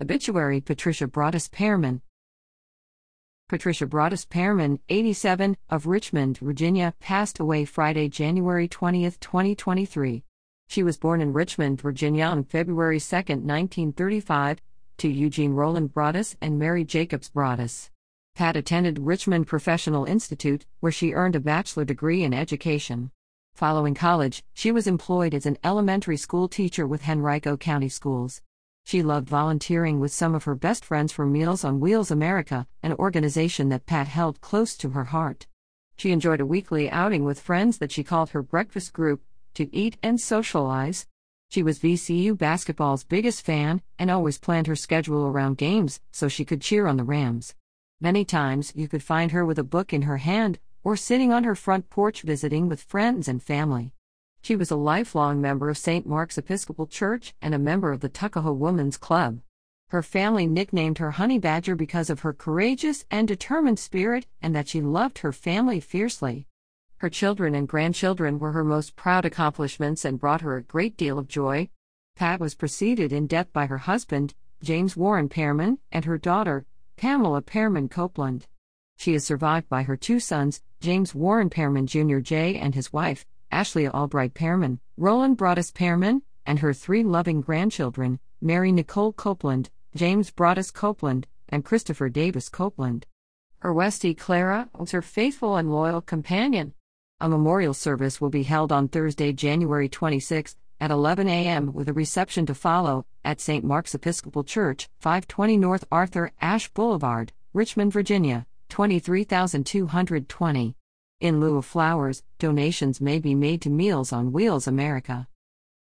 Obituary Patricia Broaddus Pearman. Patricia Broaddus Pearman, 87, of Richmond, Virginia, passed away Friday, January 20, 2023. She was born in Richmond, Virginia on February 2, 1935, to Eugene Roland Broaddus and Mary Jacobs Broaddus. Pat attended Richmond Professional Institute, where she earned a bachelor degree in education. Following college, she was employed as an elementary school teacher with Henrico County Schools. She loved volunteering with some of her best friends for Meals on Wheels America, an organization that Pat held close to her heart. She enjoyed a weekly outing with friends that she called her breakfast group to eat and socialize. She was VCU basketball's biggest fan and always planned her schedule around games so she could cheer on the Rams. Many times you could find her with a book in her hand or sitting on her front porch visiting with friends and family. She was a lifelong member of St. Mark's Episcopal Church and a member of the Tuckahoe Woman's Club. Her family nicknamed her Honey Badger because of her courageous and determined spirit and that she loved her family fiercely. Her children and grandchildren were her most proud accomplishments and brought her a great deal of joy. Pat was preceded in death by her husband, James Warren Pearman, and her daughter, Pamela Pearman Copeland. She is survived by her two sons, James Warren Pearman Jr. J. and his wife, Ashley Albright Pearman, Roland Broaddus Pearman, and her three loving grandchildren, Mary Nicole Copeland, James Broaddus Copeland, and Christopher Davis Copeland. Her Westie Clara was her faithful and loyal companion. A memorial service will be held on Thursday, January 26 at 11 a.m. with a reception to follow at St. Mark's Episcopal Church, 520 North Arthur Ashe Boulevard, Richmond, Virginia. 23,220. In lieu of flowers, donations may be made to Meals on Wheels America.